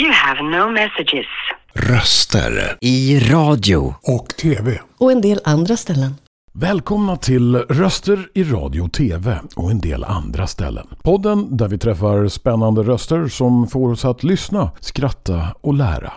You have no messages. Röster. I radio. Och TV. Och en del andra ställen. Välkomna till Röster i radio och TV och en del andra ställen. Podden där vi träffar spännande röster som får oss att lyssna, skratta och lära.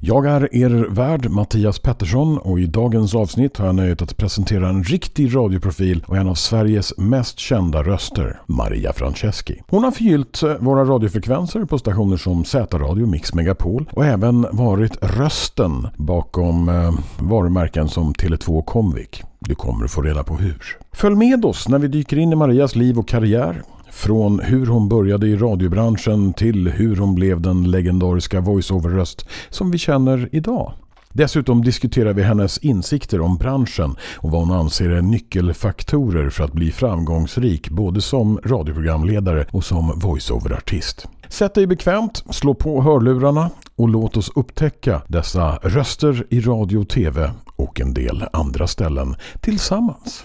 Jag är er värd Mattias Pettersson och i dagens avsnitt har jag nöjet att presentera en riktig radioprofil och en av Sveriges mest kända röster, Maria Franceschi. Hon har förgyllt eh, våra radiofrekvenser på stationer som Z-radio, Mix Megapol och även varit rösten bakom eh, varumärken som Tele2 och Comvik. Du kommer att få reda på hur. Följ med oss när vi dyker in i Marias liv och karriär. Från hur hon började i radiobranschen till hur hon blev den legendariska voiceover-röst som vi känner idag. Dessutom diskuterar vi hennes insikter om branschen och vad hon anser är nyckelfaktorer för att bli framgångsrik både som radioprogramledare och som voiceover-artist. Sätt dig bekvämt, slå på hörlurarna och låt oss upptäcka dessa röster i radio och tv och en del andra ställen tillsammans.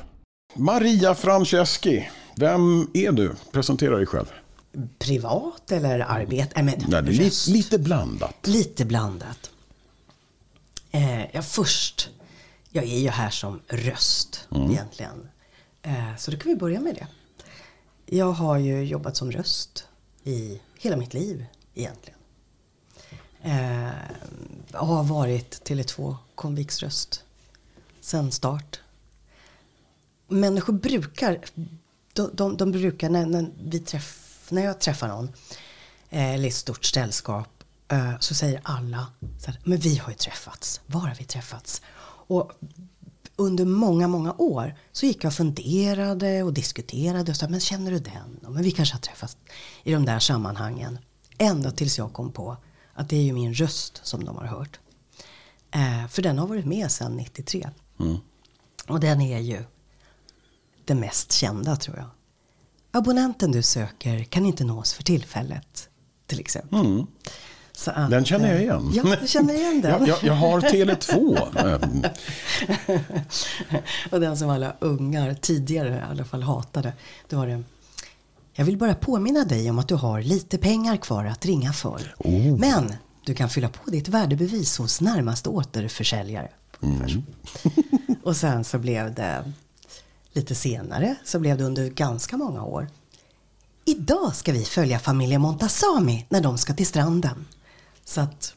Maria Franceschi, vem är du? Presentera dig själv. Privat eller arbete? Äh, men, Nej, det är lite, lite blandat. Lite blandat. Eh, ja, först, jag är ju här som röst egentligen. Eh, så då kan vi börja med det. Jag har ju jobbat som röst i hela mitt liv egentligen. Eh, har varit Tele2 Conviks röst sen start. Människor brukar, de, de, de brukar när, när, vi träff, när jag träffar någon eh, eller ett stort sällskap eh, så säger alla så här, men vi har ju träffats. Var har vi träffats? Och under många, många år så gick jag och funderade och diskuterade och sa, men känner du den? Och, Men vi kanske har träffats i de där sammanhangen. Ända tills jag kom på att det är ju min röst som de har hört. Eh, för den har varit med sedan 93. Och den är ju den mest kända tror jag. Abonnenten du söker kan inte nås för tillfället. Till exempel. Så att, Den känner jag eh, igen. Ja, du känner igen den. Jag, jag, jag har Tele2. Mm. Och den som alla ungar tidigare i alla fall hatade. Det var det. Jag vill bara påminna dig om att du har lite pengar kvar att ringa för. Oh. Men du kan fylla på ditt värdebevis hos närmaste återförsäljare. Mm. Och sen så blev det lite senare, så blev det under ganska många år. Idag ska vi följa familjen Montazami när de ska till stranden. Så att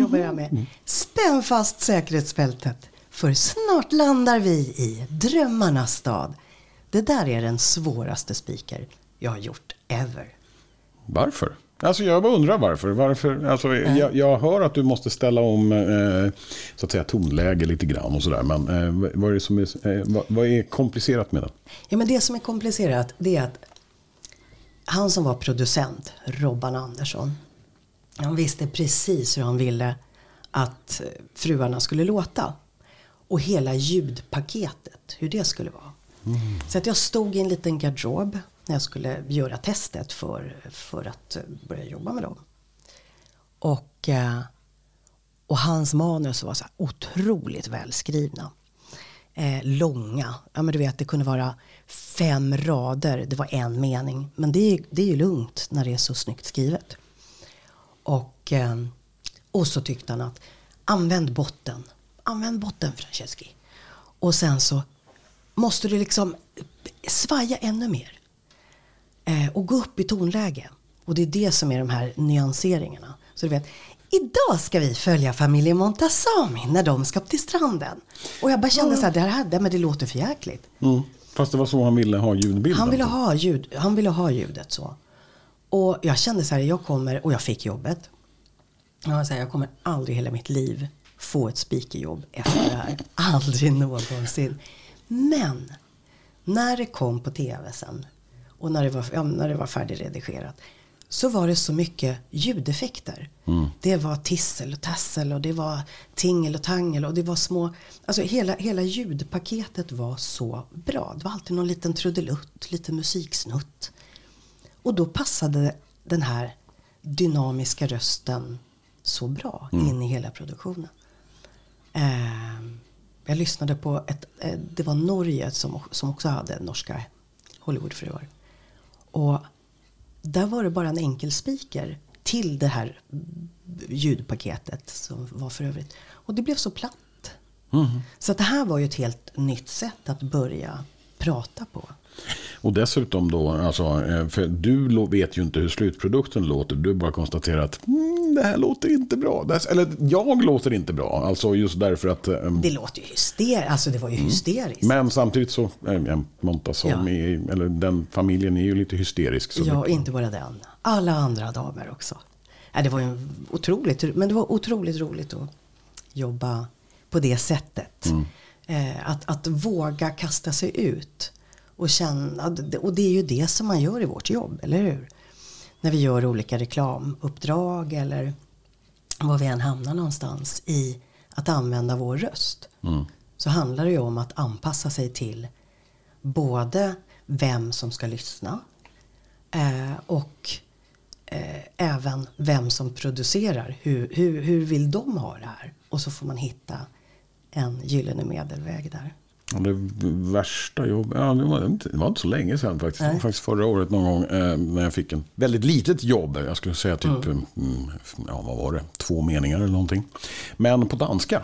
jobbar jag med. Spänn fast säkerhetsbältet. För snart landar vi i drömmarnas stad. Det där är den svåraste speaker jag har gjort ever. Varför? Alltså jag bara undrar varför. varför alltså, jag, jag hör att du måste ställa om eh, så att säga, tonläge lite grann och sådär. Men eh, vad, är det som är, eh, vad, vad är komplicerat med det? Ja men det som är komplicerat det är att han som var producent, Robban Andersson, han visste precis hur han ville att eh, fruarna skulle låta. Och hela ljudpaketet, hur det skulle vara. Så att jag stod i en liten garderob när jag skulle göra testet för, för att börja jobba med dem. Och, eh, och hans manus var så här otroligt välskrivna. Eh, långa. Ja men du vet det kunde vara fem rader. Det var en mening. Men det, är- det är ju lugnt när det är så snyggt skrivet. Och, eh, och så tyckte han att använd botten. Använd botten Franceschi. Och sen så måste du liksom svaja ännu mer. Eh, och gå upp i tonläge. Och det är det som är de här nyanseringarna. Så du vet, idag ska vi följa familjen Montazami när de ska till stranden. Och jag bara kände så här, det här det, men det låter för jäkligt. Mm. Fast det var så han ville ha ljudbilden. Han ville ha, ljud, han ville ha ljudet så. Och jag kände så här, jag kommer, och jag fick jobbet. Jag, var så här, jag kommer aldrig hela mitt liv få ett speakerjobb efter det här. Aldrig någonsin. Men när det kom på tv sen och när det var, ja, när det var färdigredigerat så var det så mycket ljudeffekter. Det var tissel och tassel och det var tingel och tangel och det var små, alltså hela, hela ljudpaketet var så bra. Det var alltid någon liten trudelutt, lite musiksnutt. Och då passade den här dynamiska rösten så bra in i hela produktionen. Ehm, jag lyssnade på ett, eh, det var Norge som, som också hade norska Hollywoodfruar. Och där var det bara en enkel speaker till det här ljudpaketet som var för övrigt. Och det blev så platt. Mm. Så att det här var ju ett helt nytt sätt att börja prata på. Och dessutom då, alltså, eh, för du vet ju inte hur slutprodukten låter. Du bara konstaterar att mm, det här låter inte bra. Här, eller jag låter inte bra. Alltså just därför att... eh, Det låter ju hysteriskt. Alltså det var ju hysteriskt. Mm. Men samtidigt så, äh, Montazami, Ja. eller den familjen är ju lite hysterisk. Så Ja, inte bara den. Alla andra damer också. Ja, det var ju otroligt, men det var otroligt roligt att jobba på det sättet. Eh, att, att våga kasta sig ut och känna, och det är ju det som man gör i vårt jobb, eller hur? När vi gör olika reklamuppdrag eller var vi än hamnar någonstans i att använda vår röst. Så handlar det ju om att anpassa sig till både vem som ska lyssna eh, och eh, även vem som producerar. Hur, hur, hur vill de ha det här? Och så får man hitta en gyllene medelväg där. Det värsta jobbet, ja, det, var inte, det var inte så länge sedan faktiskt. Det var faktiskt förra året någon gång eh, när jag fick en väldigt litet jobb. Jag skulle säga typ, mm. ja vad var det, två meningar eller någonting. Men på danska.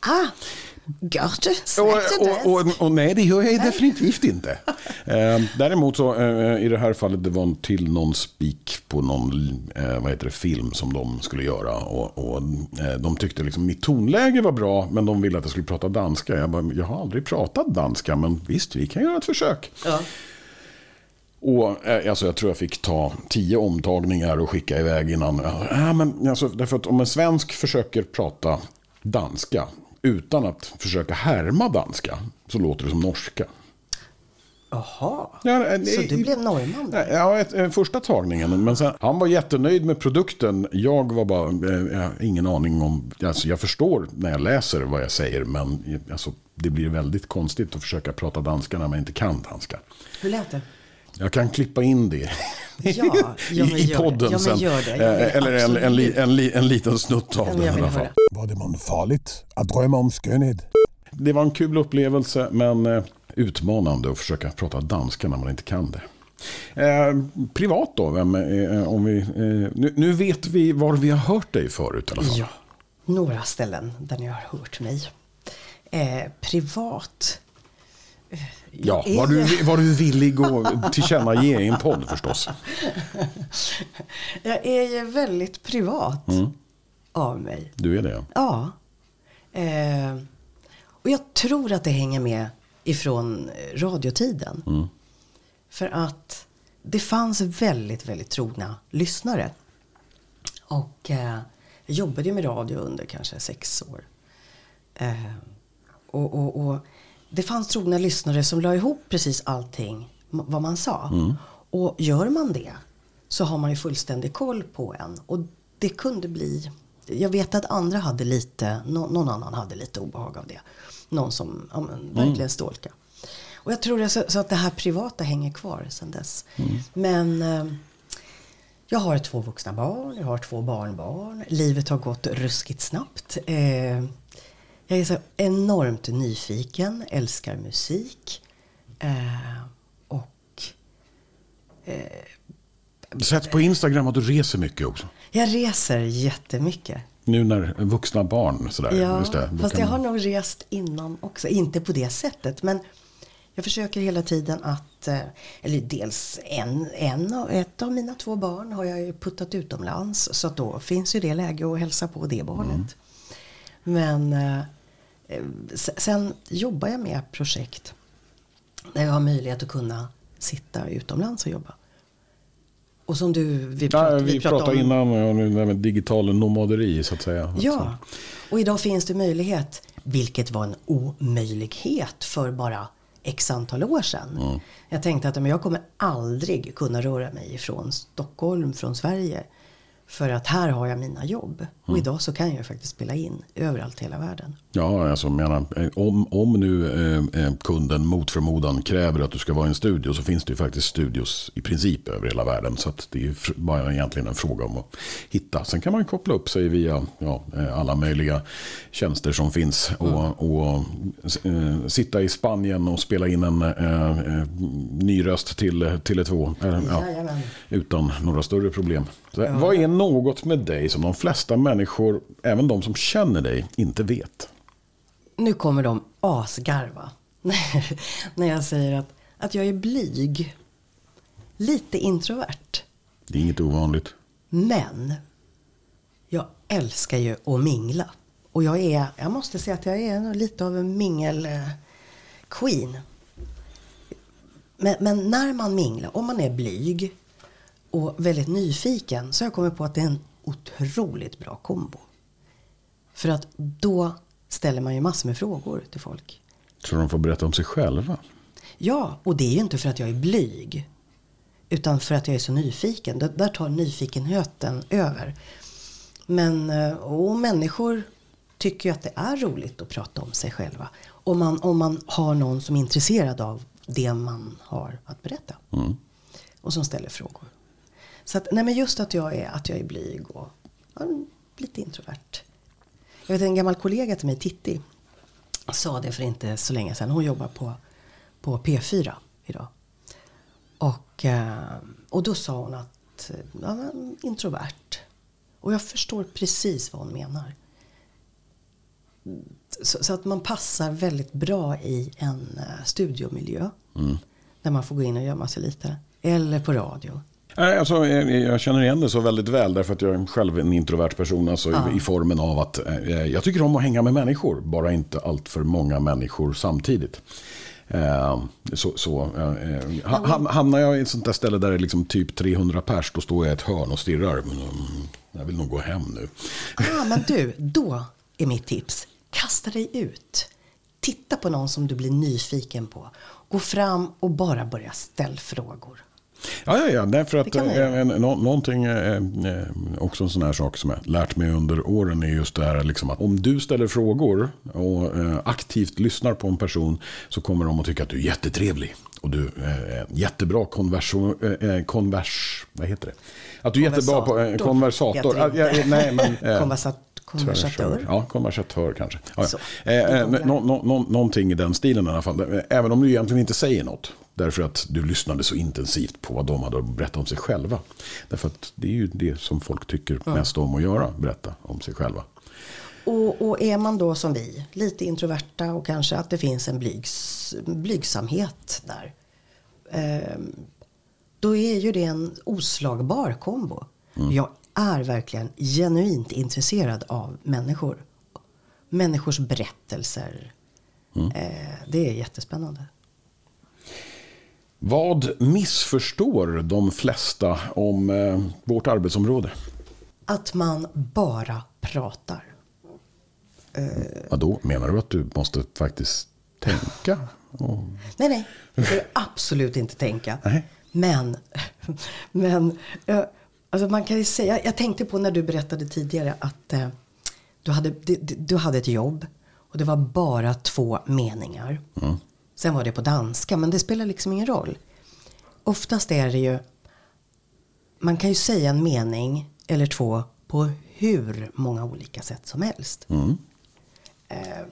Ah, gott! Och, och, och, och nej, det gör jag definitivt inte. Eh, däremot så eh, i det här fallet, det var en till någon spik på någon eh, vad heter det, film som de skulle göra. Och, eh, de tyckte liksom mitt tonläge var bra, men de ville att jag skulle prata danska. Jag bara, jag har aldrig pratat danska, men visst, vi kan göra ett försök. Ja. Och eh, alltså, jag tror jag fick ta tio omtagningar och skicka iväg innan. Ja, men, alltså, därför att om en svensk försöker prata danska utan att försöka härma danska så låter det som norska. Jaha, Ja, så det- du blev norrman då? Ja, ett, eh, första tagningen. Men sen, han var jättenöjd med produkten. Jag var bara, eh, jag har ingen aning om, alltså jag förstår när jag läser vad jag säger. Men eh, alltså, det blir väldigt konstigt att försöka prata danska när man inte kan danska. Hur lät det? Jag kan klippa in det Ja, ja, i, det. podden Ja, sen. gör det. Eh, Eller en, en, en, en liten snutt av den jag i alla fall. Var det man farligt att drömma om skönhet? Det var en kul upplevelse men eh, utmanande att försöka prata danska när man inte kan det. Eh, privat då? Vem, eh, om vi, eh, nu, nu vet vi var vi har hört dig förut i alla fall. Ja, några ställen där ni har hört mig. Eh, privat. Ja, är- du, var du villig att tillkännage i en podd förstås. Jag är ju väldigt privat Mm. av mig. Du är det. Ja. Eh, och jag tror att det hänger med ifrån eh, radiotiden. Mm. För att det fanns väldigt, väldigt trogna lyssnare. Och eh, jag jobbade ju med radio under kanske sex år. Eh, och, och, och det fanns trogna lyssnare som la ihop precis allting vad man sa. Och gör man det så har man ju fullständig koll på en. Och det kunde bli, jag vet att andra hade lite, nå- någon annan hade lite obehag av det. Någon som ja, men, verkligen stalkade. Och jag tror det, så, så att det här privata hänger kvar sedan dess. Men eh, jag har två vuxna barn, jag har två barnbarn. Livet har gått ruskigt snabbt. Eh, jag är så enormt nyfiken, älskar musik. Eh, och Sätt på Instagram att du reser mycket också. jag reser jättemycket. Nu när vuxna barn sådär. Ja, just det, fast jag har nog rest innan också. Inte på det sättet, men jag försöker hela tiden att, eh, eller dels en, en och ett av mina två barn har jag ju puttat utomlands. Så då finns ju det läge att hälsa på det barnet. Mm. Men eh, eh, sen jobbar jag med projekt där jag har möjlighet att kunna sitta utomlands och jobba. Och som du, vi, Ja, prat, vi pratade innan ja, det här med digital nomaderi så att säga. Ja, och idag finns det möjlighet, vilket var en omöjlighet för bara x antal år sedan. Jag tänkte att men jag kommer aldrig kunna röra mig ifrån Stockholm, från Sverige. För att här har jag mina jobb. Och idag så kan jag faktiskt spela in överallt i hela världen. Ja, alltså, menar, eh, om, om nu eh, eh, kunden mot förmodan kräver att du ska vara i en studio så finns det ju faktiskt studios i princip över hela världen. Så det är ju bara egentligen en fråga om att hitta. Sen kan man koppla upp sig via ja, eh, alla möjliga tjänster som finns. Och, och eh, sitta i Spanien och spela in en eh, ny röst till Tele2. Eh, ja, utan några större problem. Så, Vad är något med dig som de flesta människor, även de som känner dig, inte vet? Nu kommer de asgarva. När jag säger att, att jag är blyg. Lite introvert. Det är inget ovanligt. Men jag älskar ju att mingla. Och jag är, jag måste säga att jag är lite av en mingel-queen. Men, men, när man minglar, om man är blyg och väldigt nyfiken så jag kommit på att det är en otroligt bra kombo. För att då ställer man ju massor med frågor till folk. Så de får berätta om sig själva? Ja, och det är ju inte för att jag är blyg. Utan för att jag är så nyfiken. Där tar nyfikenheten över. Men, eh, och människor tycker ju att det är roligt att prata om sig själva. Om man, om man har någon som är intresserad av det man har att berätta. Mm. Och som ställer frågor. Så att, nej men just att jag är, att jag är blyg och ja, lite introvert. Jag vet en gammal kollega till mig, Titti, sa det för inte så länge sedan. Hon jobbar på, på P4 idag. Och, eh, och då sa hon att ja, introvert. Och jag förstår precis vad hon menar. Så, så, att man passar väldigt bra i en uh, studiomiljö. Mm. Där man får gå in och gömma sig lite. Eller på radio. Alltså, jag känner igen det så väldigt väl därför att jag är själv en introvert person. Alltså, ja. i, formen av att eh, jag tycker om att hänga med människor. Bara inte allt för många människor samtidigt. Eh, så, så eh, ha, hamnar jag i ett sånt där ställe där det är liksom typ 300 pers, då står jag i ett hörn och stirrar. Mm, jag vill nog gå hem nu. Ah, men du, då är mitt tips. Kasta dig ut. Titta på någon som du blir nyfiken på. Gå fram och bara börja ställa frågor. Ja, ja, ja. därför att eh, någonting, eh, eh, också en sån här sak som jag lärt mig under åren är just det här liksom att om du ställer frågor och eh, aktivt lyssnar på en person så kommer de att tycka att du är jättetrevlig. Och du är jättebra konvers, eh, konvers, vad heter det? Att du är jättebra på eh, konversator. Ja, nej, men, eh, Konversat Konversatör. Ja, konversatör kanske. Ja, ja. Eh, eh, no, no, no, någonting i den stilen i alla fall. Även om du egentligen inte säger något. Därför att du lyssnade så intensivt på vad de hade att berätta om sig själva. Därför att det är ju det som folk tycker ja. mest om att göra. Berätta om sig själva. Och, och, är man då som vi, lite introverta och kanske att det finns en blygs, blygsamhet där. Eh, då är ju det en oslagbar kombo. Mm. Jag är verkligen genuint intresserad av människor. Människors berättelser. Mm. Eh, det är jättespännande. Vad missförstår de flesta om eh, vårt arbetsområde? Att man bara pratar. Eh, ja, då menar du att du måste faktiskt tänka? Och... Nej, nej. Jag ska absolut inte tänka. Nej. Men, men Alltså man kan säga, jag tänkte på när du berättade tidigare att eh, du, hade, du, du, hade ett jobb och det var bara två meningar. Mm. Sen var det på danska, men det spelar liksom ingen roll. Oftast är det ju, man kan ju säga en mening eller två på hur många olika sätt som helst. Mm. Eh,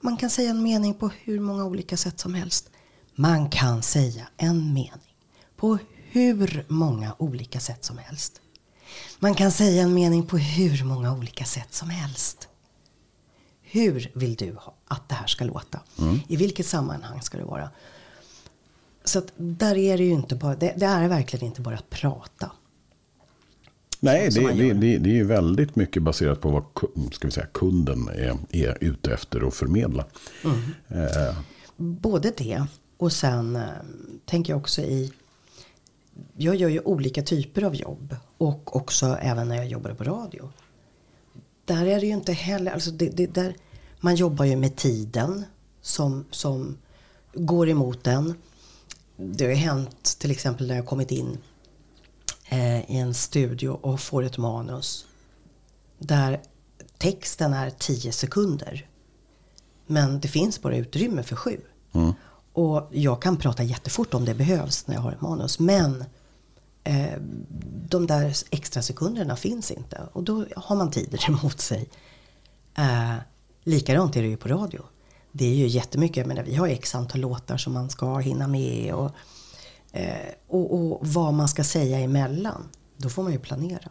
man kan säga en mening på hur många olika sätt som helst. Man kan säga en mening på hur många olika sätt som helst. Man kan säga en mening på hur många olika sätt som helst. Hur vill du att det här ska låta? Mm. I vilket sammanhang ska det vara? Så där är det ju inte bara, det, det är verkligen inte bara att prata. Nej, det, det, det, det, är väldigt mycket baserat på vad ska vi säga, kunden är, är ute efter att förmedla. Mm. Eh. Både det och sen eh, tänker jag också i jag gör ju olika typer av jobb och också även när jag jobbade på radio. Där är det ju inte heller, alltså det, det, där, man jobbar ju med tiden som, som går emot den. Det har ju hänt till exempel när jag kommit in eh, i en studio och får ett manus där texten är 10 sekunder. Men det finns bara utrymme för sju. Mm. Och jag kan prata jättefort om det behövs när jag har ett manus. Men eh, de där extra sekunderna finns inte. Och då har man tider emot sig. Eh, likadant är det ju på radio. Det är ju jättemycket, men vi har x antal låtar som man ska hinna med. Och, eh, och, och vad man ska säga emellan. Då får man ju planera.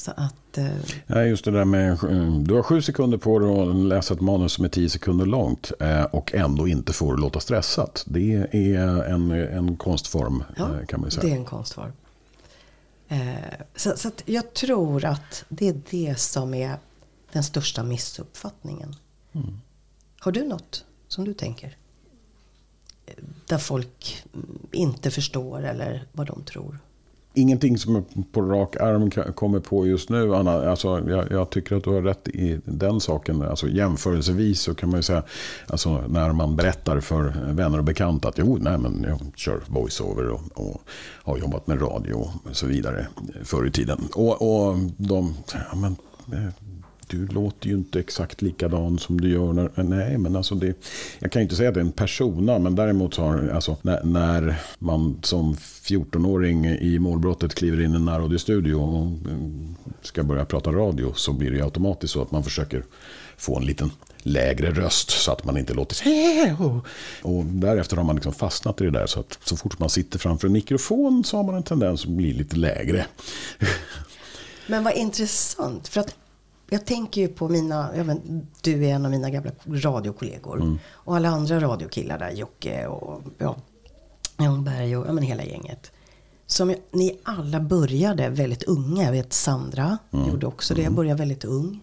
Så att... Eh, Ja, just det där med, eh, du har sju sekunder på dig att läsa ett manus som är tio sekunder långt eh, och ändå inte får låta stressat. Det är en, en konstform ja, eh, kan man ju det säga. är en konstform. Eh, så så jag tror att det är det som är den största missuppfattningen. Mm. Har du något som du tänker? Eh, Där folk mm, inte förstår eller vad de tror. Ingenting som jag på rak arm kommer på just nu. Anna. Alltså, jag, jag tycker att du har rätt i den saken. Alltså, jämförelsevis så kan man ju säga, alltså, när man berättar för vänner och bekanta att jo, nej, men jag kör voiceover och, och har jobbat med radio och så vidare förr i tiden. Och, och de, ja, men, eh, du låter ju inte exakt likadan som du gör. När, nej, men alltså det, jag kan ju inte säga att det är en persona, men däremot så har, alltså, när, när man som 14-åring i målbrottet kliver in i en närradiostudio och ska börja prata radio så blir det ju automatiskt så att man försöker få en liten lägre röst så att man inte låter så och, och därefter har man liksom fastnat i det där så att så fort man sitter framför en mikrofon så har man en tendens att bli lite lägre. Men vad intressant. För att jag tänker ju på mina, ja, men, du är en av mina gamla radiokollegor. Och alla andra radiokillar där, Jocke och ja, Ljungberg och ja, men hela gänget. Som jag- ni alla började väldigt unga. Jag vet Sandra gjorde också det. Jag började väldigt ung.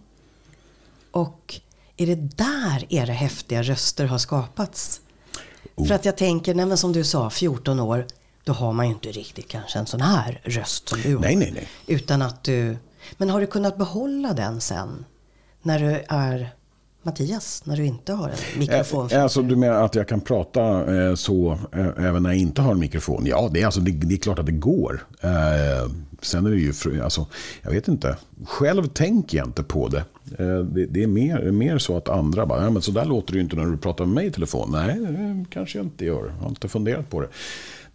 Och är det där era häftiga röster har skapats? För att jag tänker, nej men som du sa, 14 år. Då har man ju inte riktigt kanske en sån här röst som du har. Nej, nej, nej. Utan att du... Men har du kunnat behålla den sen? När du är Mattias, när du inte har en mikrofon? Eh, eh, alltså, du menar att jag kan prata eh, så eh, även när jag inte har en mikrofon? Ja, det är, alltså, det, det är klart att det går. Eh, sen är det ju, alltså, jag vet inte. Själv tänker jag inte på det. Eh, det, det är mer, mer så att andra bara, ja, men så där låter det ju inte när du pratar med mig i telefon. Nej, det kanske jag inte gör. Jag har inte funderat på det.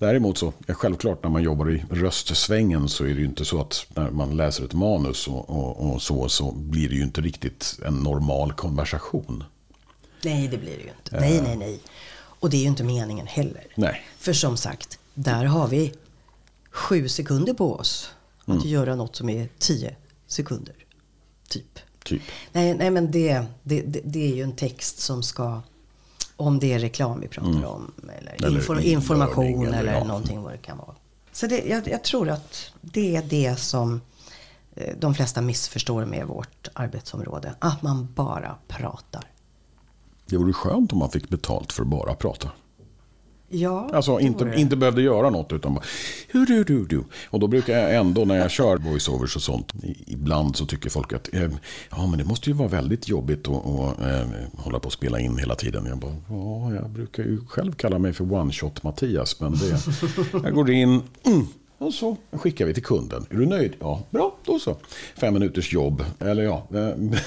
Däremot så, självklart när man jobbar i röstsvängen så är det ju inte så att när man läser ett manus och, och, och så, så blir det ju inte riktigt en normal konversation. Nej, det blir det ju inte. Nej, nej, nej. Och det är ju inte meningen heller. Nej. För som sagt, där har vi sju sekunder på oss att göra något som är tio sekunder. Typ. Typ. Nej, nej men det, det, det, det är ju en text som ska, om det är reklam vi pratar om, eller, Eller infor, information eller eller, någonting vad det kan vara. Så det, jag, jag tror att det är det som eh, de flesta missförstår med vårt arbetsområde. Att man bara pratar. Det vore skönt om man fick betalt för att bara prata. Ja, Alltså inte, inte behövde göra något utan bara "Hu, du, du, du. Och då brukar jag ändå när jag kör voiceovers och sånt. Ibland så tycker folk att eh, ja men det måste ju vara väldigt jobbigt att att, eh, hålla på och spela in hela tiden. Jag bara ja jag brukar ju själv kalla mig för one shot Mattias. Men det, jag går in mm, och så skickar vi till kunden. Är du nöjd? Ja, bra då så. Fem minuters jobb. Eller ja. eh,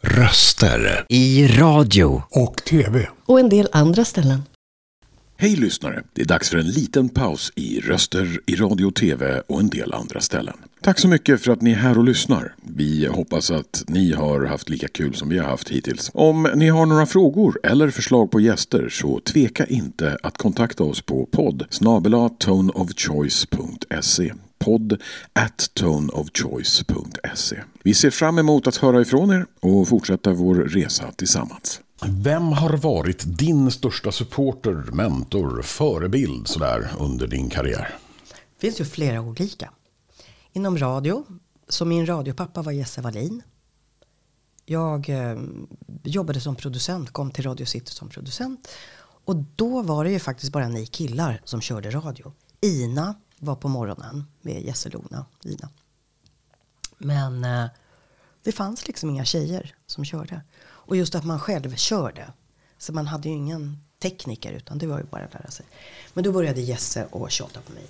Röster I radio. och tv. Och en del andra ställen. Hej lyssnare! Det är dags för en liten paus i röster, i radio och tv och en del andra ställen. Tack så mycket för att ni är här och lyssnar. Vi hoppas att ni har haft lika kul som vi har haft hittills. Om ni har några frågor eller förslag på gäster så tveka inte att kontakta oss på podd snabela toneofchoice.se podd at toneofchoice.se Vi ser fram emot att höra ifrån er och fortsätta vår resa tillsammans. Vem har varit din största supporter, mentor, förebild sådär under din karriär? Det finns ju flera olika. Inom radio, så min radiopappa var Jesse Wallin. Jag eh, jobbade som producent, kom till Radio City som producent. Och då var det ju faktiskt bara ni killar som körde radio. Ina var på morgonen med Jesse Lona, Ina. Men eh, det fanns liksom inga tjejer som körde. Och just att man själv körde. Så man hade ju ingen tekniker utan det var ju bara att lära sig. Men då började Jesse och tjata på mig.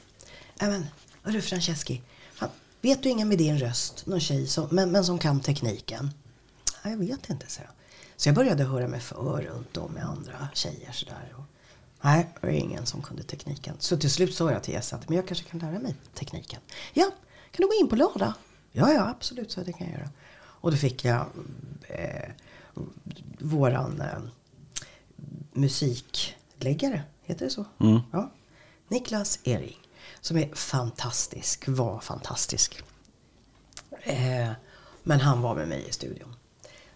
Även, hörru Franceschi. Fan, vet du ingen med din röst, någon tjej som, men, men som kan tekniken? "Nej, jag vet inte, så jag. Så jag började höra mig för runt om med andra tjejer sådär. Och, nej, det var ingen som kunde tekniken. Så till slut sa jag till Jesse att men jag kanske kan lära mig tekniken. Ja, kan du gå in på lördag? Ja, ja, absolut, så det kan jag göra. Och då fick jag eh, våran eh, musikläggare, heter det så? Ja. Niklas Ering, som är fantastisk, var fantastisk. Eh, men han var med mig i studion.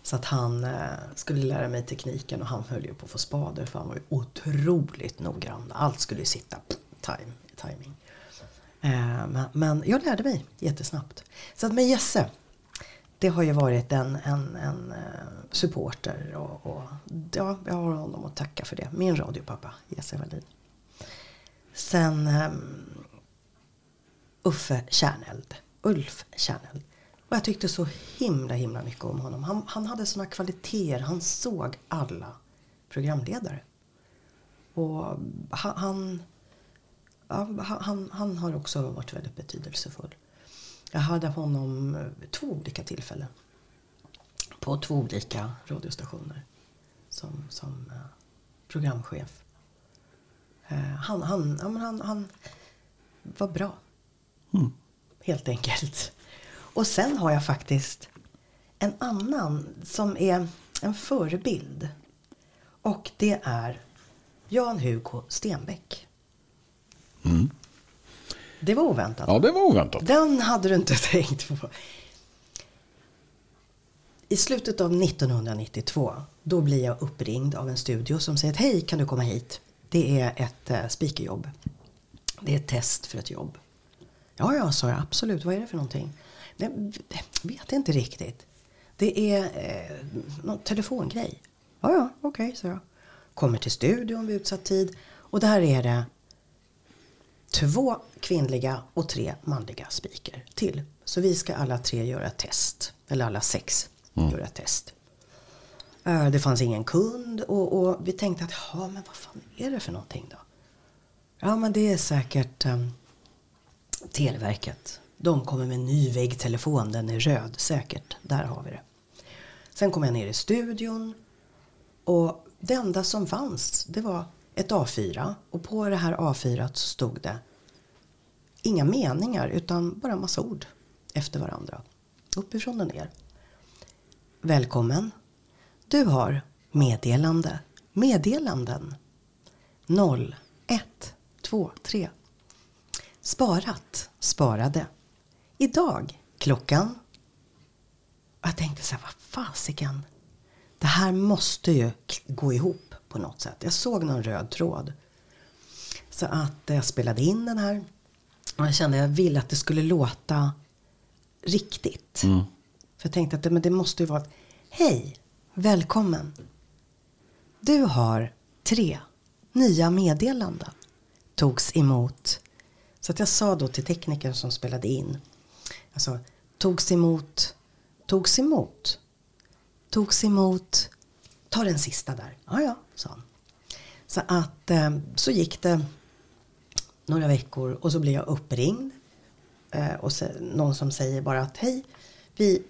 Så att han eh, skulle lära mig tekniken och han höll ju på att få spader för han var ju otroligt noggrann. Allt skulle sitta time, timing. Eh, men, men jag lärde mig jättesnabbt. Så att med Jesse, det har ju varit en, en, en eh, supporter och, och ja, jag har honom att tacka för det. Min radiopappa, Jesse Wallin. Sen um, Uffe Kärneld, Ulf Kärneld. Och jag tyckte så himla himla mycket om honom. Han, han hade såna kvaliteter, han såg alla programledare. Och han, han, ja, han, han har också varit väldigt betydelsefull. Jag hade honom två olika tillfällen. På två olika radiostationer. Som, som uh, programchef. Uh, han, han, ja, han, han var bra. Mm. Helt enkelt. Och sen har jag faktiskt en annan som är en förebild. Och det är Jan-Hugo Stenbeck. Mm. Det var oväntat. Ja, det var oväntat. Den hade du inte tänkt på. I slutet av 1992 då blir jag uppringd av en studio som säger hej kan du komma hit. Det är ett uh, speakerjobb. Det är ett test för ett jobb. Ja, ja, sa jag absolut. Vad är det för någonting? Jag vet inte riktigt. Det är eh, någon telefongrej. Ja, ja, okej, okay, så jag. Kommer till studion vid utsatt tid. Och där är det två kvinnliga och tre manliga speaker till. Så vi ska alla tre göra test. Eller alla sex mm. göra test. Eh, det fanns ingen kund och, och, vi tänkte att, ja men vad fan är det för någonting då? Ja men det är säkert um, Televerket. De kommer med en ny väggtelefon, den är röd säkert. Där har vi det. Sen kom jag ner i studion och det enda som fanns det var ett A4 och på det här A4 så stod det inga meningar utan bara massa ord efter varandra. Uppifrån och ner. Välkommen. Du har meddelande. Meddelanden. 0, 1, 2, 3. Sparat. Sparade. Idag klockan. Jag tänkte så här, vad fasiken. Det här måste ju gå ihop på något sätt. Jag såg någon röd tråd. Så att jag spelade in den här. Och jag kände att jag ville att det skulle låta riktigt. Mm. För jag tänkte att det, men det måste ju vara Hej, välkommen. Du har tre nya meddelanden. Togs emot. Så att jag sa då till teknikern som spelade in. Alltså, togs emot, togs emot, togs emot. Ta den sista där. Ja, ja, sa han. Så att ehm, så gick det några veckor och så blev jag uppringd. Eh, och så, någon som säger bara att hej, vi,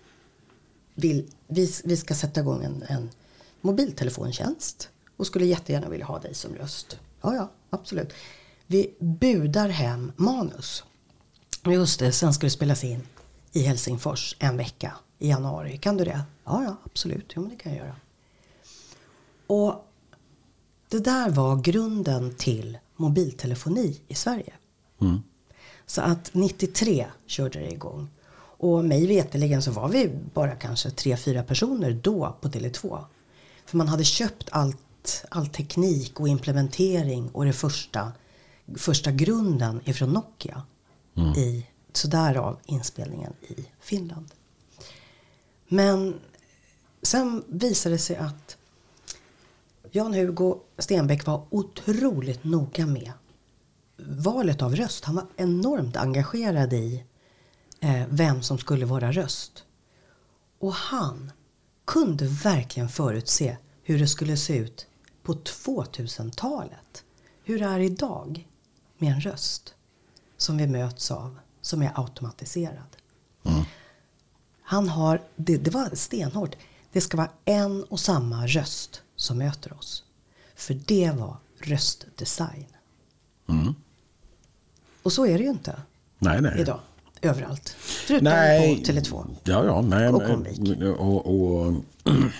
vill, vi, vi ska sätta igång en, en mobiltelefontjänst och skulle jättegärna vilja ha dig som röst. Ja, ja, absolut. Vi budar hem manus. Just det, sen ska det spelas in i Helsingfors en vecka i januari. Kan du det? Ja, ja, absolut. Jo, men det kan jag göra. Och det där var grunden till mobiltelefoni i Sverige. Mm. Så att 93 körde det igång. Och mig veteligen så var vi bara kanske tre, fyra personer då på Tele2. För man hade köpt allt, all teknik och implementering och det första, första grunden ifrån Nokia. Mm. I, så därav inspelningen i Finland. Men sen visade det sig att Jan-Hugo Stenbeck var otroligt noga med valet av röst. Han var enormt engagerad i eh, vem som skulle vara röst. Och han kunde verkligen förutse hur det skulle se ut på 2000-talet. Hur det är idag med en röst som vi möts av, som är automatiserad. Mm. Han har, det, det var stenhårt, det ska vara en och samma röst som möter oss. För det var röstdesign. Mm. Och så är det ju inte Nej, nej. idag. Överallt. Förutom Nej. på Tele2. Ja, ja. Nej, Och Comvik. och, och,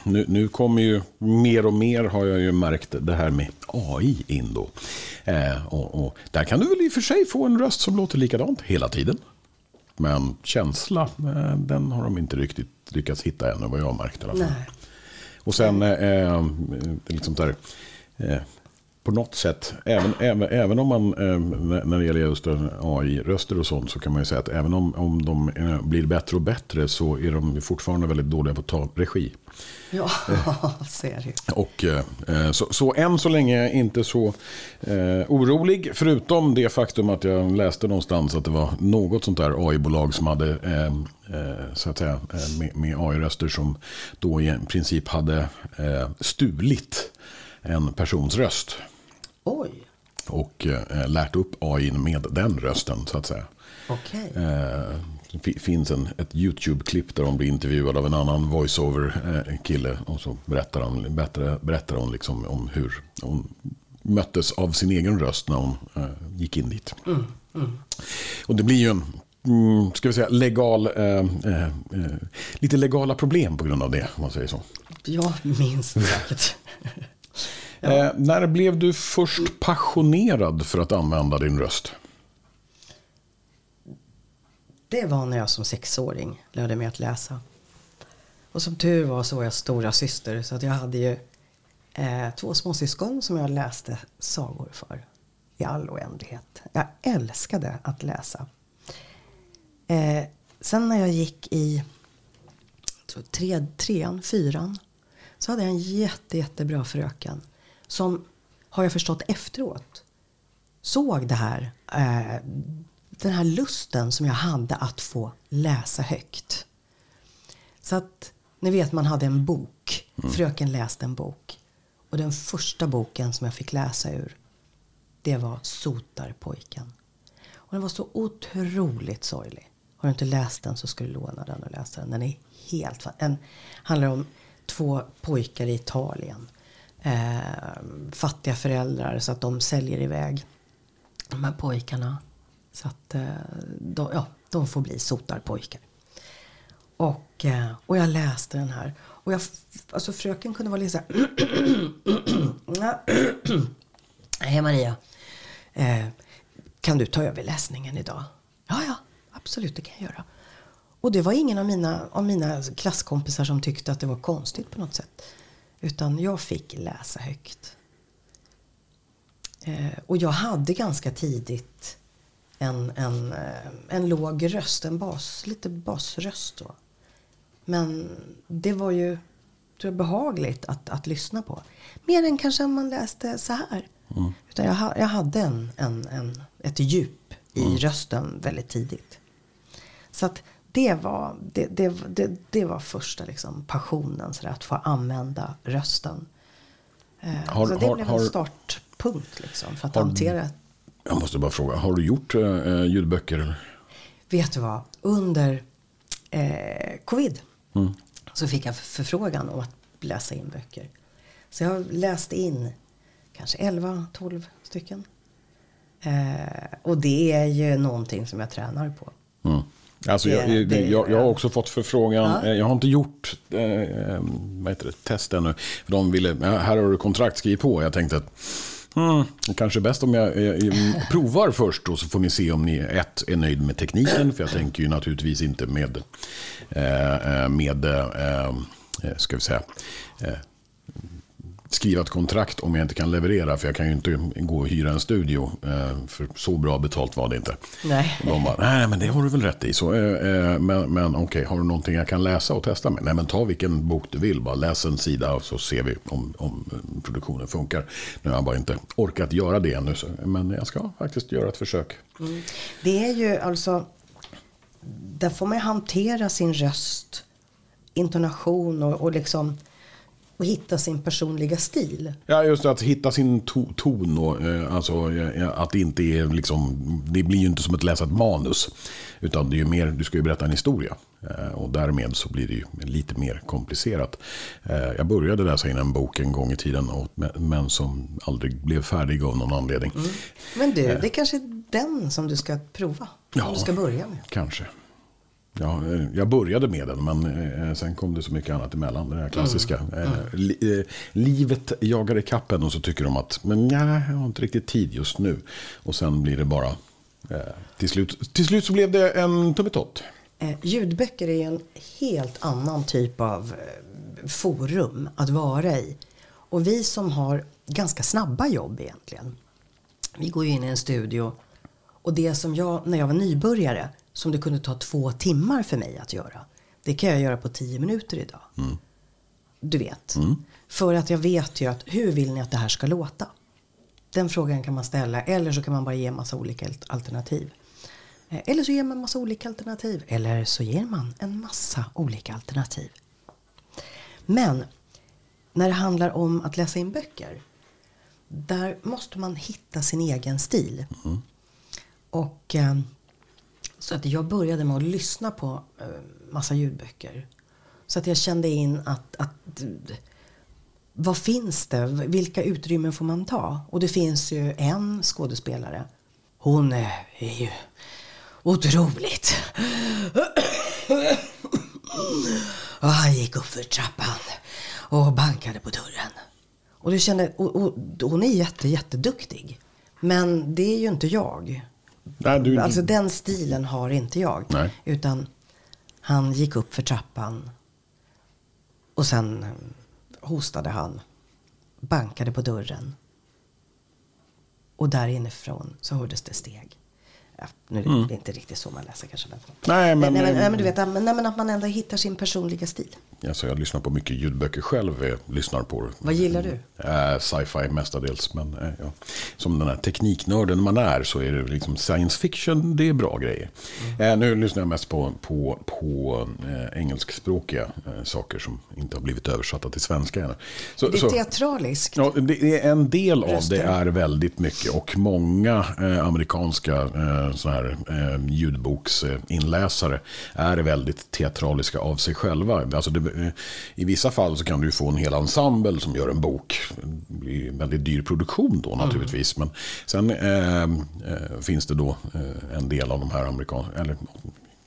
nu, nu kommer ju mer och mer har jag ju märkt det här med AI in då. Eh, och, och där kan du väl i och för sig få en röst som låter likadant hela tiden. Men känsla, eh, den har de inte riktigt lyckats hitta ännu vad jag har märkt i alla fall. Nej. Och sen, eh, liksom där, eh, på något sätt, även, även, även om man, eh, när det gäller just AI-röster och sånt, så kan man ju säga att även om, om de eh, blir bättre och bättre så är de fortfarande väldigt dåliga på att ta regi. Ja, ser du. Och, eh, så, så än så länge inte så eh, orolig. Förutom det faktum att jag läste någonstans att det var något sånt där AI-bolag som hade eh, eh, så att säga, eh, med, med AI-röster som då i princip hade eh, stulit en persons röst. Oj, Och eh, lärt upp AI med den rösten så att säga. okej. Eh, Det fi- finns en, ett YouTube-klipp där hon blir intervjuad av en annan voiceover-kille. Och så berättar, han, berättar, berättar hon liksom om hur hon möttes av sin egen röst när hon eh, gick in dit. Och det blir ju en, mm, ska vi säga, legal, eh, eh, eh, lite legala problem på grund av det, om man säger så. Ja, minst sagt. Eh, när blev du först passionerad för att använda din röst? Det var när jag som sexåring lärde mig att läsa. Och som tur var så var jag stora syster så att jag hade ju eh, två småsyskon som jag läste sagor för i all oändlighet. Jag älskade att läsa. Eh, sen när jag gick i tre, trean, fyran så hade jag en jätte, jättebra fröken som, har jag förstått efteråt, såg det här, eh, den här lusten som jag hade att få läsa högt. Så att, ni vet man hade en bok, fröken läste en bok. Och den första boken som jag fick läsa ur, det var Sotarpojken. Och den var så otroligt sorglig. Har du inte läst den så ska du låna den och läsa den. Den är helt fan- Den handlar om två pojkar i Italien. Eh, fattiga föräldrar så att de säljer iväg de här pojkarna. Så att eh, de, ja, de får bli sotarpojkar. Och, eh, och jag läste den här. Och jag, alltså fröken kunde vara lite så här. Hej Maria. Eh, kan du ta över läsningen idag? Ja, ja, absolut det kan jag göra. Och det var ingen av mina, av mina klasskompisar som tyckte att det var konstigt på något sätt. Utan jag fick läsa högt. Eh, och jag hade ganska tidigt en, en, eh, en låg röst, en bas, lite basröst då. Men det var ju tror jag, behagligt att, att lyssna på. Mer än kanske om man läste så här. Utan jag, jag hade en, en, en, ett djup i rösten väldigt tidigt. Så att det var, det, det, det, det var första liksom, passionen, så där, att få använda rösten. Eh, Har- så det har- blev en startpunkt liksom, för att har- hantera Jag måste bara fråga, har du gjort eh, ljudböcker? eller? Vet du vad? Under eh, covid så fick jag förfrågan om att läsa in böcker. Så jag läste in kanske 11-12 stycken. Eh, och det är ju någonting som jag tränar på. Mm. Alltså, jag, Det- det- jag, jag har också fått förfrågan. Ja. Eh, Jag har inte gjort eh, eh, vad heter det, test ännu. För de ville, här har du kontrakt, skriv på. Jag tänkte att det kanske är bäst om jag eh, provar först och så får ni se om ni ett är nöjd med tekniken. För jag tänker ju naturligtvis inte med, eh, eh, med eh, eh, ska vi säga, eh, skriva ett kontrakt om jag inte kan leverera. För jag kan ju inte gå och hyra en studio. Eh, för så bra betalt var det inte. Nej. De bara, nej men det har du väl rätt i. Så, eh, eh, men men okej, har du någonting jag kan läsa och testa med? Nej men ta vilken bok du vill, bara läs en sida och så ser vi om, om produktionen funkar. Nu har jag bara inte orkat göra det ännu, så, men jag ska faktiskt göra ett försök. Det är ju alltså, där får man hantera sin röst, intonation och, och liksom och hitta sin personliga stil. Ja, just det, att hitta sin to ton och eh, alltså eh, att det inte är liksom, det blir ju inte som att läsa ett manus. Utan det är ju mer, du ska ju berätta en historia. Eh, och därmed så blir det ju lite mer komplicerat. Eh, jag började läsa in en bok en gång i tiden, och, men, som aldrig blev färdig av någon anledning. Men du, det är kanske är den som du ska prova. Ja. Du ska börja med. Kanske. Ja, eh, jag började med den, men eh, sen kom det så mycket annat emellan. Det här klassiska. Eh, li, eh, livet jagar i kappen och så tycker de att men nej, jag har inte riktigt tid just nu. Och sen blir det bara Eh, till, slut, till slut så blev det en tummetott. Eh, ljudböcker är en helt annan typ av eh, forum att vara i. Och vi som har ganska snabba jobb egentligen. Vi går ju in i en studio och det som jag, när jag var nybörjare, som det kunde ta två timmar för mig att göra. Det kan jag göra på tio minuter idag. Du vet. För att jag vet ju att hur vill ni att det här ska låta? Den frågan kan man ställa eller så kan man bara ge en massa olika alt- alternativ. Eh, Eller så ger man en massa olika alternativ. Eller så ger man en massa olika alternativ. Men när det handlar om att läsa in böcker. Där måste man hitta sin egen stil. Och eh, så att jag började med att lyssna på eh, massa ljudböcker. Så att jag kände in att, att vad finns det? Vilka utrymmen får man ta? Och det finns ju en skådespelare. Hon är, är ju otroligt. Och han gick upp för trappan och bankade på dörren. Och du kände, och, och, hon är jätte, jätteduktig. Men det är ju inte jag. Nej, du, Alltså den stilen har inte jag. Nej. Utan han gick upp för trappan. Och sen eh, hostade han. Bankade på dörren. Och där inifrån så hördes det steg. Nu är det inte riktigt så man läser kanske. Men... Nej, men- nej, men, nej, men du vet, men, nej, men att man ändå hittar sin personliga stil. alltså, jag lyssnar på mycket ljudböcker själv. Jag lyssnar på Vad gillar du? Eh, sci-fi mestadels. Men eh, ja. som den här tekniknörden man är så är det liksom science fiction, det är bra grejer. Mm. Eh, nu lyssnar jag mest på, på, på eh, engelskspråkiga eh, saker som inte har blivit översatta till svenska än. Så, Det är så- teatraliskt. Ja, det är en del av Röster. det är väldigt mycket och många eh, amerikanska eh, så här, eh, ljudboksinläsare är väldigt teatraliska av sig själva. Alltså det, eh, I vissa fall så kan du få en hel ensemble som gör en bok. Det blir en väldigt dyr produktion då naturligtvis. Men sen eh, eh, finns det då eh, en del av de här amerikanska, eller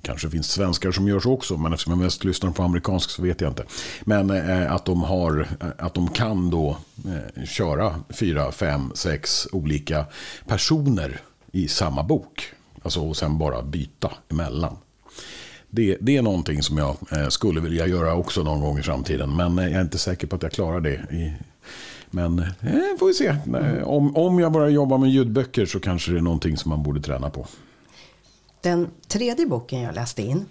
Kanske finns svenskar som gör så också, men eftersom jag mest lyssnar på amerikansk så vet jag inte. Men eh, att, de har, att de kan då eh, köra fyra, fem, sex olika personer i samma bok. Alltså och sen bara byta emellan. Det, det är någonting som jag eh, skulle vilja göra också någon gång i framtiden. Men eh, jag är inte säker på att jag klarar det. I, men eh, får vi se. Eh, Om, om jag börjar jobba med ljudböcker så kanske det är någonting som man borde träna på. Den tredje boken jag läste in,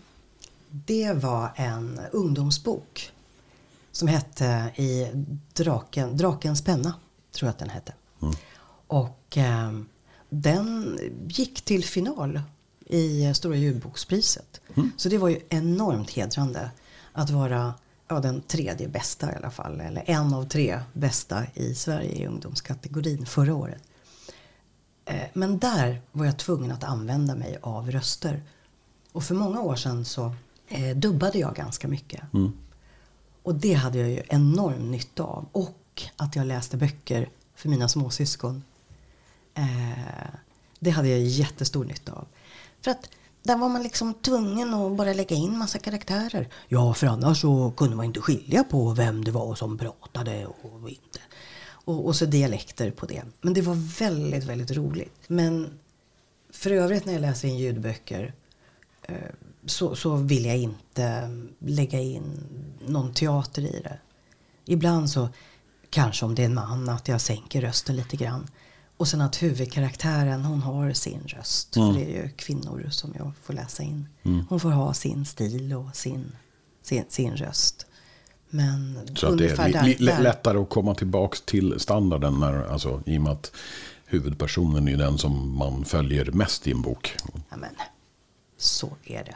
det var en ungdomsbok. Som hette i Draken, Drakens penna, tror jag att den hette. Och eh, den gick till final i Stora ljudbokspriset. Så det var ju enormt hedrande att vara ja, den tredje bästa i alla fall. Eller en av tre bästa i Sverige i ungdomskategorin förra året. Eh, Men där var jag tvungen att använda mig av röster. Och för många år sedan så eh, dubbade jag ganska mycket. Och det hade jag ju enorm nytta av. Och att jag läste böcker för mina småsyskon. Eh, det hade jag jättestor nytta av. För att där var man liksom tvungen att bara lägga in massa karaktärer. Ja, för annars så kunde man inte skilja på vem det var som pratade och inte. Och, och så dialekter på det. Men det var väldigt, väldigt roligt. Men för övrigt när jag läser in ljudböcker eh, så, så vill jag inte lägga in någon teater i det. Ibland så, kanske om det är en man, att jag sänker rösten lite grann. Och sen att huvudkaraktären, hon har sin röst. För det är ju kvinnor som jag får läsa in. Hon får ha sin stil och sin, sin, sin röst. Men Så att det är li- li- lättare att komma tillbaka till standarden. När, alltså, I och med att huvudpersonen är den som man följer mest i en bok. Ja, men, så är det.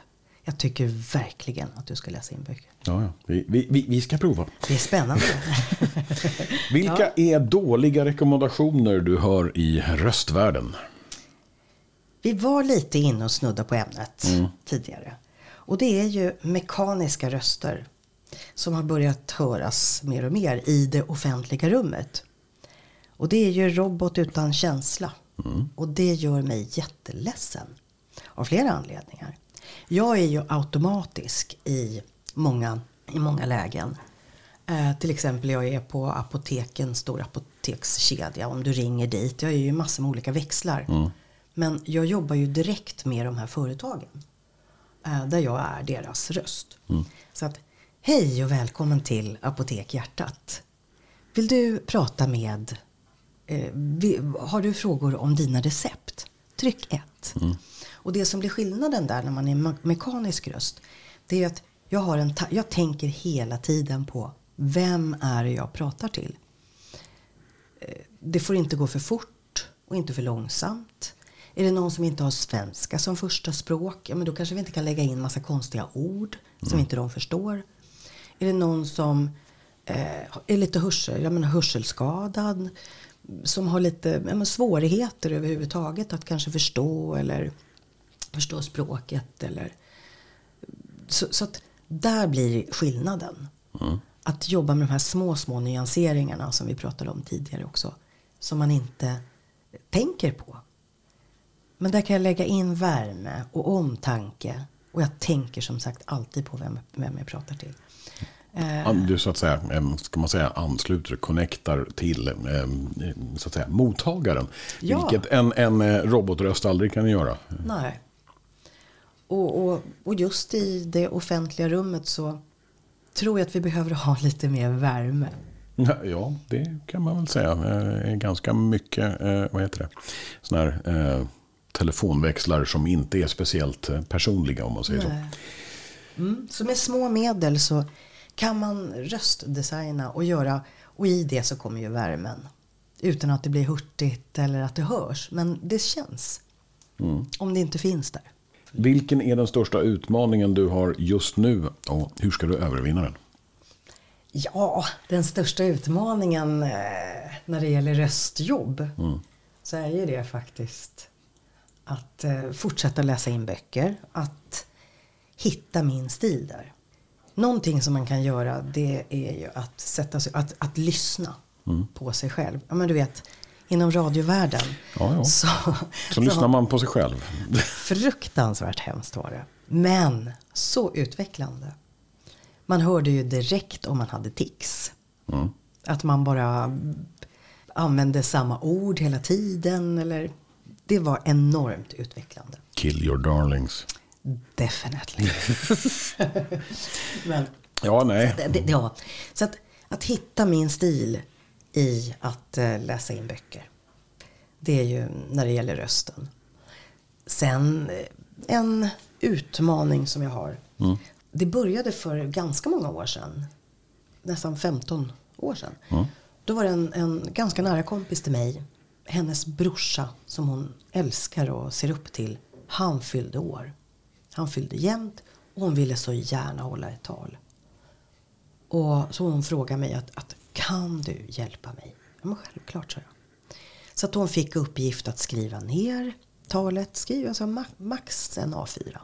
Jag tycker verkligen att du ska läsa in böcker. Ja, ja. Vi, vi, vi, ska prova. Det är spännande. Vilka är dåliga rekommendationer du hör i röstvärlden? Vi var lite inne och snudda på ämnet Mm. tidigare. Och det är ju mekaniska röster som har börjat höras mer och mer i det offentliga rummet. Och det är ju robot utan känsla. Mm. Och det gör mig jätteledsen. Av flera anledningar. Jag är ju automatisk i många, i många lägen. Eh, till exempel jag är på apoteken, stor apotekskedja. Om du ringer dit. Jag är ju massor med olika växlar. Men jag jobbar ju direkt med de här företagen. Eh, där jag är deras röst. Så att, hej och välkommen till Apotek Hjärtat. Vill du prata med, eh, vi, har du frågor om dina recept? Tryck 1. Och det som blir skillnaden där när man är me- mekanisk röst. Det är att jag, har en jag tänker hela tiden på vem är det jag pratar till. Det får inte gå för fort och inte för långsamt. Är det någon som inte har svenska som första språk, ja men då kanske vi inte kan lägga in massa konstiga ord som inte de förstår. Är det någon som eh, är lite hörsel, jag menar hörselskadad, som har lite ja, svårigheter överhuvudtaget att kanske förstå eller förstå språket eller så, så att där blir skillnaden. Att jobba med de här små, små nyanseringarna som vi pratade om tidigare också. Som man inte tänker på. Men där kan jag lägga in värme och omtanke. Och jag tänker som sagt alltid på vem, vem jag pratar till. Ja, Du så att säga, em, ska man säga, ansluter, connectar till em, så att säga, mottagaren. Ja. Vilket en, en eh, robotröst aldrig kan göra. Nej. Och, och, och just i det offentliga rummet så tror jag att vi behöver ha lite mer värme. Ja, det kan man väl säga. Eh, ganska mycket, eh, vad heter det, sådana här eh, telefonväxlar som inte är speciellt personliga om man säger så. Nej. Mm, så med små medel så kan man röstdesigna och göra och i det så kommer ju värmen. Utan att det blir hurtigt eller att det hörs. Men det känns. Om det inte finns där. Vilken är den största utmaningen du har just nu och hur ska du övervinna den? Ja, den största utmaningen eh, när det gäller röstjobb så är ju det faktiskt att eh, fortsätta läsa in böcker, att hitta min stil där. Någonting som man kan göra det är ju att sätta sig, att, att lyssna på sig själv. Ja men du vet, inom radiovärlden Ja, ja. så, Så lyssnar man på sig själv. Fruktansvärt hemskt var det. Men så utvecklande. Man hörde ju direkt om man hade tics. Att man bara använde samma ord hela tiden. Eller, det var enormt utvecklande. Kill your darlings. Definitely. Men, Ja, nej. det, det, ja. Så att, att hitta min stil i att eh, läsa in böcker. Det är ju när det gäller rösten. Sen eh, en utmaning som jag har. Det började för ganska många år sedan. Nästan 15 år sedan. Då var det en, en ganska nära kompis till mig. Hennes brorsa som hon älskar och ser upp till. Han fyllde år. Han fyllde jämnt och hon ville så gärna hålla ett tal. Och så hon frågade mig att, att kan du hjälpa mig? Ja men självklart sa jag. Så att hon fick uppgift att skriva ner talet, skriva alltså max en A4.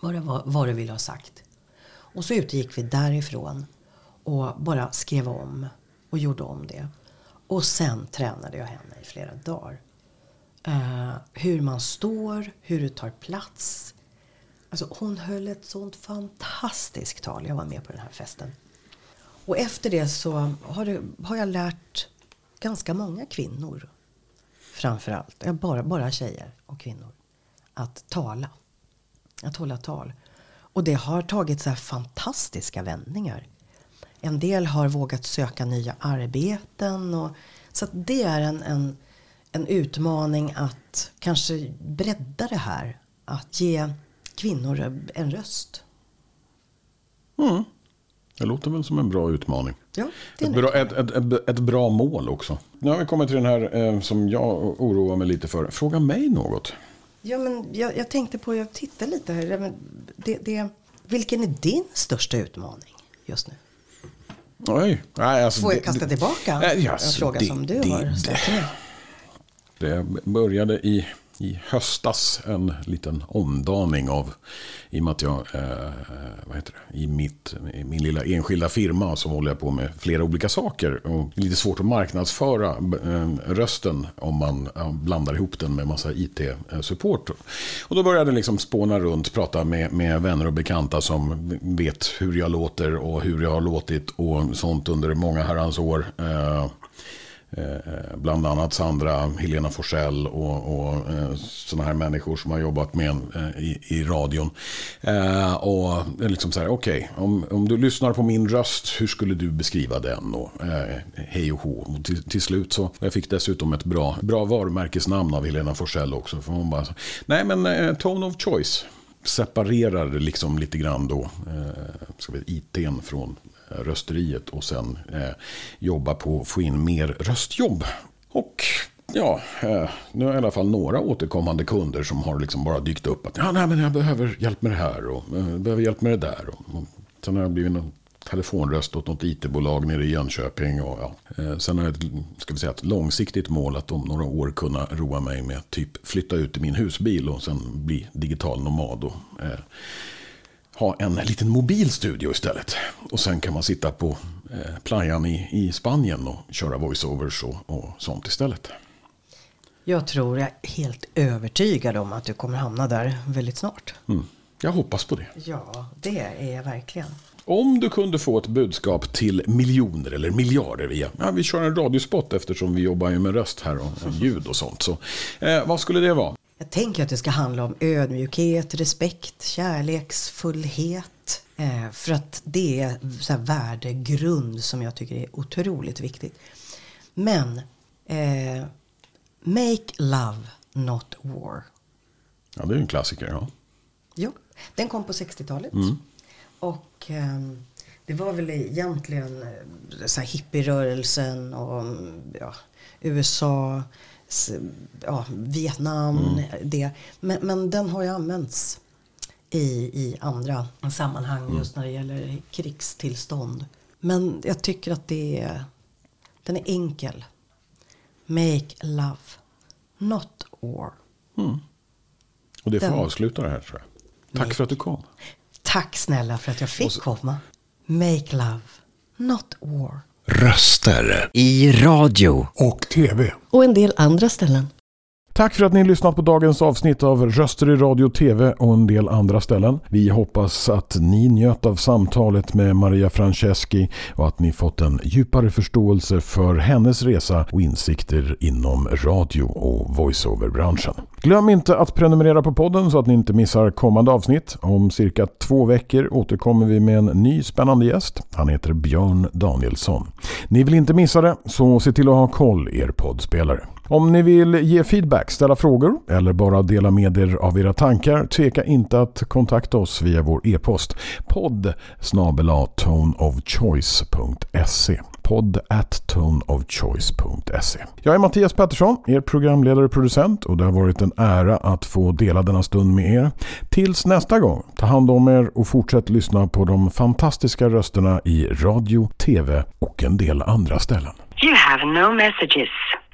Vad det, var, vad det ville ha sagt. Och så utgick vi därifrån och bara skrev om och gjorde om det. Och sen tränade jag henne i flera dagar. Uh, hur man står, hur du tar plats. Alltså hon höll ett sånt fantastiskt tal. Jag var med på den här festen. Och efter det så har, det, har jag lärt ganska många kvinnor framförallt, bara, bara tjejer och kvinnor, att tala. Att hålla tal. Och det har tagit så här fantastiska vändningar. En del har vågat söka nya arbeten. Och, så att det är en, en, en utmaning att kanske bredda det här. Att ge kvinnor en röst. Mm. Det låter väl som en bra utmaning. Ja, det är Ett en bra, ett, ett, ett, bra mål också. Nu har vi kommit till den här eh, som jag oroar mig lite för. Fråga mig något. Ja, men jag, jag tänkte på, jag tittar lite här. Det, det, vilken är din största utmaning just nu? Oj. Nej, alltså, Får jag det- kasta tillbaka Nej, en alltså, fråga det- som du har ställt till mig? Det började i, i höstas en liten omdaning av, i och med att jag, eh, eh vad heter det, i, mitt, i min lilla enskilda firma som håller jag på med flera olika saker. Och lite svårt att marknadsföra eh, rösten om man eh, blandar ihop den med massa IT-support. Eh, och då började jag liksom spåna runt, prata med, med vänner och bekanta som vet hur jag låter och hur jag har låtit och sånt under många herrans år. Eh, Eh, eh, bland annat Sandra, Helena Forsell och, och eh, sådana här människor som har jobbat med en i, i radion. Eh, och liksom så här, okej, okay, om, om du lyssnar på min röst, hur skulle du beskriva den? Och, eh, hej och hå. Och till, till slut så, jag fick dessutom ett bra, bra varumärkesnamn av Helena Forsell också. För hon bara, nej men eh, tone of choice separerar liksom lite grann då eh, ska vi, ITn från rösteriet och sen eh, jobba på att få in mer röstjobb. Och ja, eh, nu har jag i alla fall några återkommande kunder som har liksom bara dykt upp. Att ja, nej, men jag behöver hjälp med det här och eh, behöver hjälp med det där. Och, och sen har jag blivit någon telefonröst åt något IT-bolag nere i Jönköping. Och, ja. eh, sen har jag ett, ska vi säga, ett långsiktigt mål att om några år kunna roa mig med typ flytta ut i min husbil och sen bli digital nomad. Och, eh, ha en liten mobil studio istället. Och sen kan man sitta på eh, playan i, i Spanien och köra voiceovers och, och sånt istället. Jag tror, jag är helt övertygad om att du kommer hamna där väldigt snart. Mm. Jag hoppas på det. Ja, det är jag verkligen. Om du kunde få ett budskap till miljoner eller miljarder via, ja, vi kör en radiospot eftersom vi jobbar ju med röst här och, ljud och sånt. Så, eh, vad skulle det vara? Jag tänker att det ska handla om ödmjukhet, respekt, kärleksfullhet. Eh, för att det är så värdegrund som jag tycker är otroligt viktigt. Men eh, Make love, not war. Ja, det är en klassiker. Ja. Jo, den kom på 60-talet. Mm. Och eh, det var väl egentligen eh, så här hippierörelsen och ja, USA, ja, Vietnam. Mm. Det. Men, men den har ju använts i, i andra sammanhang mm. just när det gäller krigstillstånd. Men jag tycker att det är, den är enkel. Make love, not war. Mm. Och det får den. avsluta det här tror jag. Tack Make. för att du kom. Tack snälla för att jag fick så... komma. Make love, not war. Röster. I radio. Och tv. Och en del andra ställen. Tack för att ni lyssnat på dagens avsnitt av Röster i radio tv och en del andra ställen. Vi hoppas att ni njöt av samtalet med Maria Franceschi och att ni fått en djupare förståelse för hennes resa och insikter inom radio och voiceover-branschen. Glöm inte att prenumerera på podden så att ni inte missar kommande avsnitt. Om cirka två veckor återkommer vi med en ny spännande gäst. Han heter Björn Danielsson. Ni vill inte missa det, så se till att ha koll er poddspelare. Om ni vill ge feedback, ställa frågor eller bara dela med er av era tankar, tveka inte att kontakta oss via vår e-post podd toneofchoice.se podd at toneofchoice.se Jag är Mattias Pettersson, er programledare och producent och det har varit en ära att få dela denna stund med er. Tills nästa gång, ta hand om er och fortsätt lyssna på de fantastiska rösterna i radio, tv och en del andra ställen. You have no messages.